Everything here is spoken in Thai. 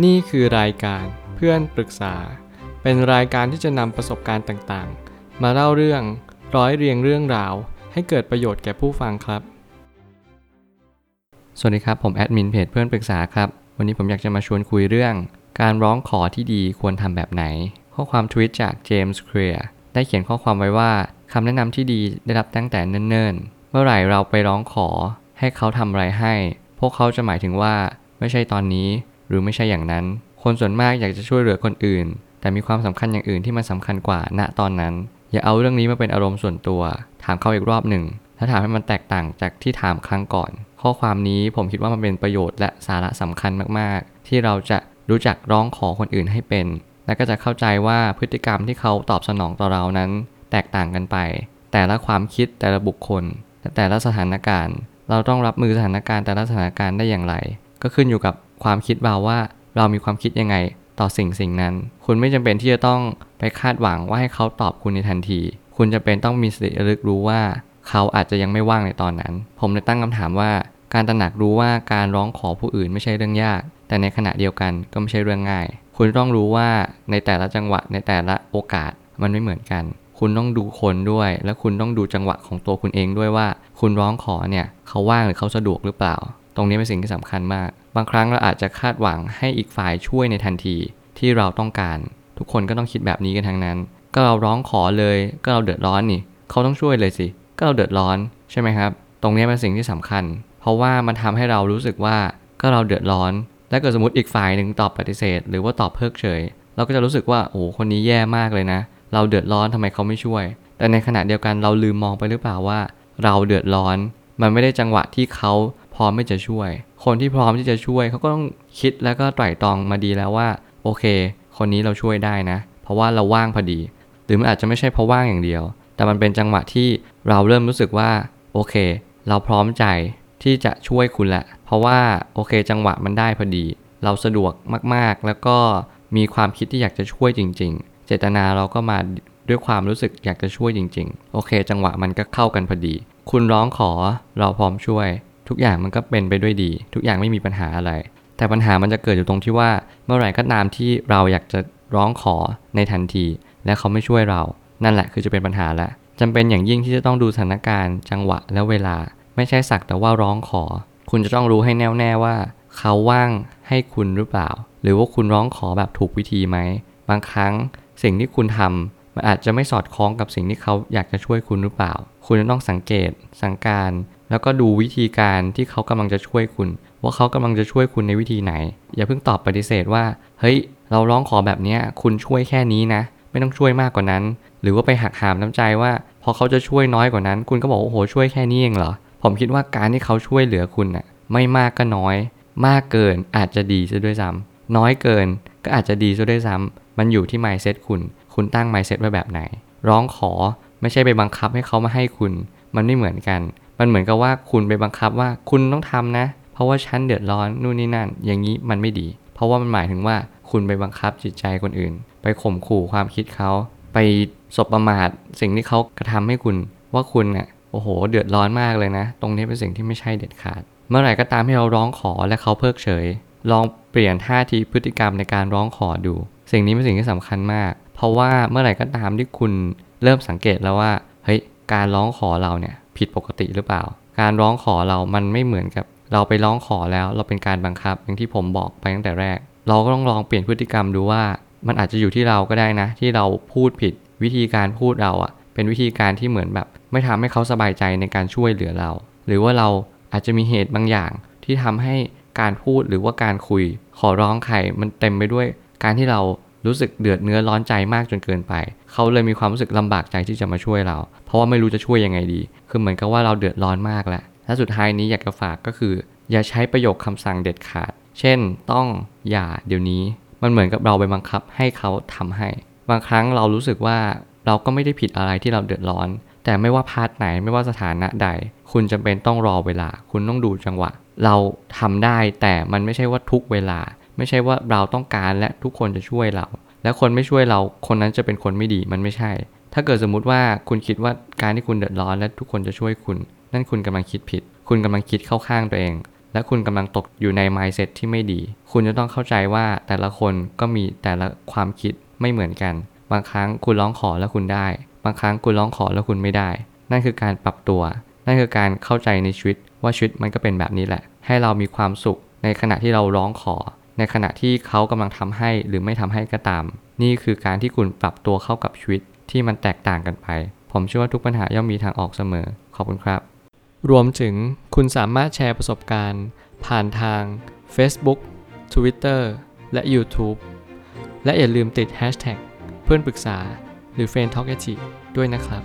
นี่คือรายการเพื่อนปรึกษา เป็นรายการที่จะนำประสบการณ์ต่างๆ มาเล่าเรื่องร้อยเรียงเรื่องราว ให้เกิดประโยชน์แก่ผู้ฟังครับ สวัสดีครับ ผมแอดมินเพจเพื่อนปรึกษาครับ วันนี้ผมอยากจะมาชวนคุยเรื่อง การร้องขอที่ดีควรทำแบบไหน ข้อความทวิตจากเจมส์เคลียร์ได้เขียนข้อความไว้ว่าคำแนะนำที่ดีได้รับตั้งแต่เนิ่นๆ เมื่อไหร่เราไปร้องขอ ให้เขาทำอะไรให้ พวกเขาจะหมายถึงว่า ไม่ใช่ตอนนี้ รือไม่ใช่อย่างนั้น คนส่วนมากอยากจะช่วยเหลือคนอื่น แต่มีความสำคัญอย่างอื่นที่มันสำคัญกว่าณตอนนั้น อย่าเอาเรื่องนี้มาเป็นอารมณ์ส่วนตัว ถามเขาอีกรอบหนึ่งและถามให้มันแตกต่างจากที่ถามครั้งก่อน ข้อความนี้ผมคิดว่ามันเป็นประโยชน์และสาระสำคัญมากๆ ที่เราจะรู้จักร้องขอคนอื่นให้เป็น และก็จะเข้าใจว่าพฤติกรรมที่เขาตอบสนองต่อเรานั้น แตกต่างกันไป แต่ละความคิดแต่ละบุคคลและแต่ละสถานการณ์ เราต้องรับมือสถานการณ์แต่ละสถานการณ์ได้อย่างไร ก็ขึ้นอยู่กับ ความคิดเราว่าเรามีความคิดยังไงต่อสิ่งสิ่งนั้น คุณไม่จำเป็นที่จะต้องไปคาดหวังว่าให้เขาตอบคุณในทันที คุณจะเป็นต้องมีสติระลึกรู้ว่า เขาอาจจะยังไม่ว่างในตอนนั้น ผมเลยตั้งคำถามว่า การตระหนักรู้ว่าการร้องขอผู้อื่นไม่ใช่เรื่องยาก แต่ในขณะเดียวกันก็ไม่ใช่เรื่องง่าย คุณต้องรู้ว่าในแต่ละจังหวะในแต่ละโอกาสมันไม่เหมือนกัน คุณต้องดูคนด้วย และคุณต้องดูจังหวะของตัวคุณเองด้วยว่า คุณร้องขอเนี่ยเขาว่างหรือเขาสะดวกหรือเปล่า ตรงนี้เป็นสิ่งที่สำคัญมาก บางครั้งเราอาจจะคาดหวังให้อีกฝ่ายช่วยในทันทีที่เราต้องการ ทุกคนก็ต้องคิดแบบนี้กันทั้งนั้น ก็เราร้องขอเลย ก็เราเดือดร้อนนี่ เขาต้องช่วยเลยสิ ก็เราเดือดร้อนใช่ไหมครับ ตรงนี้เป็นสิ่งที่สำคัญ เพราะว่ามันทำให้เรารู้สึกว่าก็เราเดือดร้อน และเกิดสมมติอีกฝ่ายหนึ่งตอบปฏิเสธ หรือว่าตอบเพิกเฉย เราก็จะรู้สึกว่าโอ้คนนี้แย่มากเลยนะ เราเดือดร้อนทำไมเขาไม่ช่วย แต่ในขณะเดียวกันเราลืมมองไปหรือเปล่าว่า เราเดือดร้อน มันไม่ได้จังหวะที่เขา พร้อมไม่จะช่วย คนที่พร้อมที่จะช่วยเขาก็ต้องคิดแล้วก็ไตร่ตรองมาดีแล้วว่า โอเค คนนี้เราช่วยได้นะ เพราะว่าเราว่างพอดี หรือมันอาจจะไม่ใช่เพราะว่างอย่างเดียว แต่มันเป็นจังหวะที่เราเริ่มรู้สึกว่าโอเค เราพร้อมใจที่จะช่วยคุณแหละ เพราะว่าโอเคจังหวะมันได้พอดี เราสะดวกมากๆ แล้วก็มีความคิดที่อยากจะช่วยจริง ๆ เจตนาเราก็มาด้วยความรู้สึกอยากจะช่วยจริง ๆ โอเค จังหวะมันก็เข้ากันพอดี คุณร้องขอเราพร้อมช่วย ทุกอย่างมันก็เป็นไปด้วยดี ทุกอย่างไม่มีปัญหาอะไร แต่ปัญหามันจะเกิดอยู่ตรงที่ว่าเมื่อไหร่ก็ตามที่เราอยากจะร้องขอในทันที และเขาไม่ช่วยเรา นั่นแหละคือจะเป็นปัญหาแล้วจำเป็นอย่างยิ่งที่จะต้องดูสถานการณ์ จังหวะและเวลา ไม่ใช่สักแต่ว่าร้องขอ คุณจะต้องรู้ให้แน่วแน่ว่า เขาว่างให้คุณหรือเปล่า หรือว่าคุณร้องขอแบบถูกวิธีไหมบางครั้งสิ่งที่คุณทำ มันอาจจะไม่สอดคล้องกับสิ่งที่เขาอยากจะช่วยคุณหรือเปล่า คุณจะต้องสังเกต สังการ แล้วก็ดูวิธีการที่เขากำลังจะช่วยคุณ ว่าเขากำลังจะช่วยคุณในวิธีไหน อย่าเพิ่งตอบปฏิเสธว่า เฮ้ย เราร้องขอแบบนี้คุณช่วยแค่นี้นะ ไม่ต้องช่วยมากกว่านั้น หรือว่าไปหักหามน้ำใจว่า พอเขาจะช่วยน้อยกว่านั้น คุณก็บอกโอ้โหช่วยแค่นี้เองเหรอ ผมคิดว่าการที่เขาช่วยเหลือคุณน่ะ ไม่มากก็น้อย มากเกินอาจจะดีซะด้วยซ้ำน้อยเกินก็อาจจะดีซะด้วยซ้ำมันอยู่ที่ mindset คุณ คุณตั้ง mindset ไว้แบบไหน ร้องขอไม่ใช่ไปบังคับให้เขามาให้คุณ มันไม่เหมือนกัน มันเหมือนกับว่าคุณไปบังคับว่าคุณต้องทำนะ เพราะว่าฉันเดือดร้อนนู่นนี่นั่น อย่างนี้มันไม่ดี เพราะว่ามันหมายถึงว่าคุณไปบังคับจิตใจคนอื่น ไปข่มขู่ความคิดเขา ไปสบประมาทสิ่งที่เขากระทำให้คุณว่าคุณเนี่ยโอ้โห เดือดร้อนมากเลยนะ ตรงนี้เป็นสิ่งที่ไม่ใช่เด็ดขาด เมื่อไหร่ก็ตามที่เราร้องขอและเขาเพิกเฉย ลองเปลี่ยนท่าทีพฤติกรรมในการร้องขอดู สิ่งนี้เป็นสิ่งที่สำคัญมาก เพราะว่าเมื่อไหร่ก็ตามที่คุณเริ่มสังเกตแล้วว่าเฮ้ยการร้องขอเราเนี่ยผิดปกติหรือเปล่า การร้องขอเรามันไม่เหมือนกับ เราไปร้องขอแล้วเราเป็นการบังคับอย่างที่ผมบอกไปตั้งแต่แรก เราก็ต้องลองเปลี่ยนพฤติกรรมดูว่า มันอาจจะอยู่ที่เราก็ได้นะ ที่เราพูดผิดวิธีการพูดเราอะเป็นวิธีการที่เหมือนแบบ ไม่ทำให้เขาสบายใจในการช่วยเหลือเรา หรือว่าเราอาจจะมีเหตุบางอย่างที่ทำให้การพูดหรือว่าการคุยขอร้องใครมันเต็มไปด้วยการที่เรา รู้สึกเดือดเนื้อร้อนใจมากจนเกินไป เขาเลยมีความรู้สึกลำบากใจที่จะมาช่วยเรา เพราะว่าไม่รู้จะช่วยยังไงดี คือเหมือนกับว่าเราเดือดร้อนมากแหละและสุดท้ายนี้อยากจะฝากก็คือ อย่าใช้ประโยคคำสั่งเด็ดขาด เช่น ต้องอย่าเดี๋ยวนี้ มันเหมือนกับเราไปบังคับให้เขาทำให้ บางครั้งเรารู้สึกว่าเราก็ไม่ได้ผิดอะไรที่เราเดือดร้อน แต่ไม่ว่าพาร์ทไหนไม่ว่าสถานะใด คุณจำเป็นต้องรอเวลา คุณต้องดูจังหวะ เราทำได้แต่มันไม่ใช่ว่าทุกเวลา ไม่ใช่ว่าเราต้องการและทุกคนจะช่วยเรา และคนไม่ช่วยเราคนนั้นจะเป็นคนไม่ดีมันไม่ใช่ ถ้าเกิดสมมุติว่าคุณคิดว่าการที่คุณเดือดร้อนและทุกคนจะช่วยคุณ นั่นคุณกำลังคิดผิด คุณกำลังคิดเข้าข้างตัวเอง และคุณกำลังตกอยู่ใน mindset ที่ไม่ดี คุณจะต้องเข้าใจว่าแต่ละคนก็มีแต่ละความคิดไม่เหมือนกัน บางครั้งคุณร้องขอแล้วคุณได้ บางครั้งคุณร้องขอแล้วคุณไม่ได้ นั่นคือการปรับตัว นั่นคือการเข้าใจในชีวิตว่าชีวิตมันก็เป็นแบบนี้แหละ ให้เรามีความสุขในขณะที่เราร้องขอ ในขณะที่เขากำลังทำให้หรือไม่ทำให้ก็ตาม นี่คือการที่คุณปรับตัวเข้ากับชีวิตที่มันแตกต่างกันไป ผมเชื่อว่าทุกปัญหาย่อมมีทางออกเสมอ ขอบคุณครับ รวมถึงคุณสามารถแชร์ประสบการณ์ ผ่านทาง Facebook Twitter และ YouTube และอย่าลืมติด Hashtag เพื่อนปรึกษาหรือ f r ร e n d Talk ด้วยนะครับ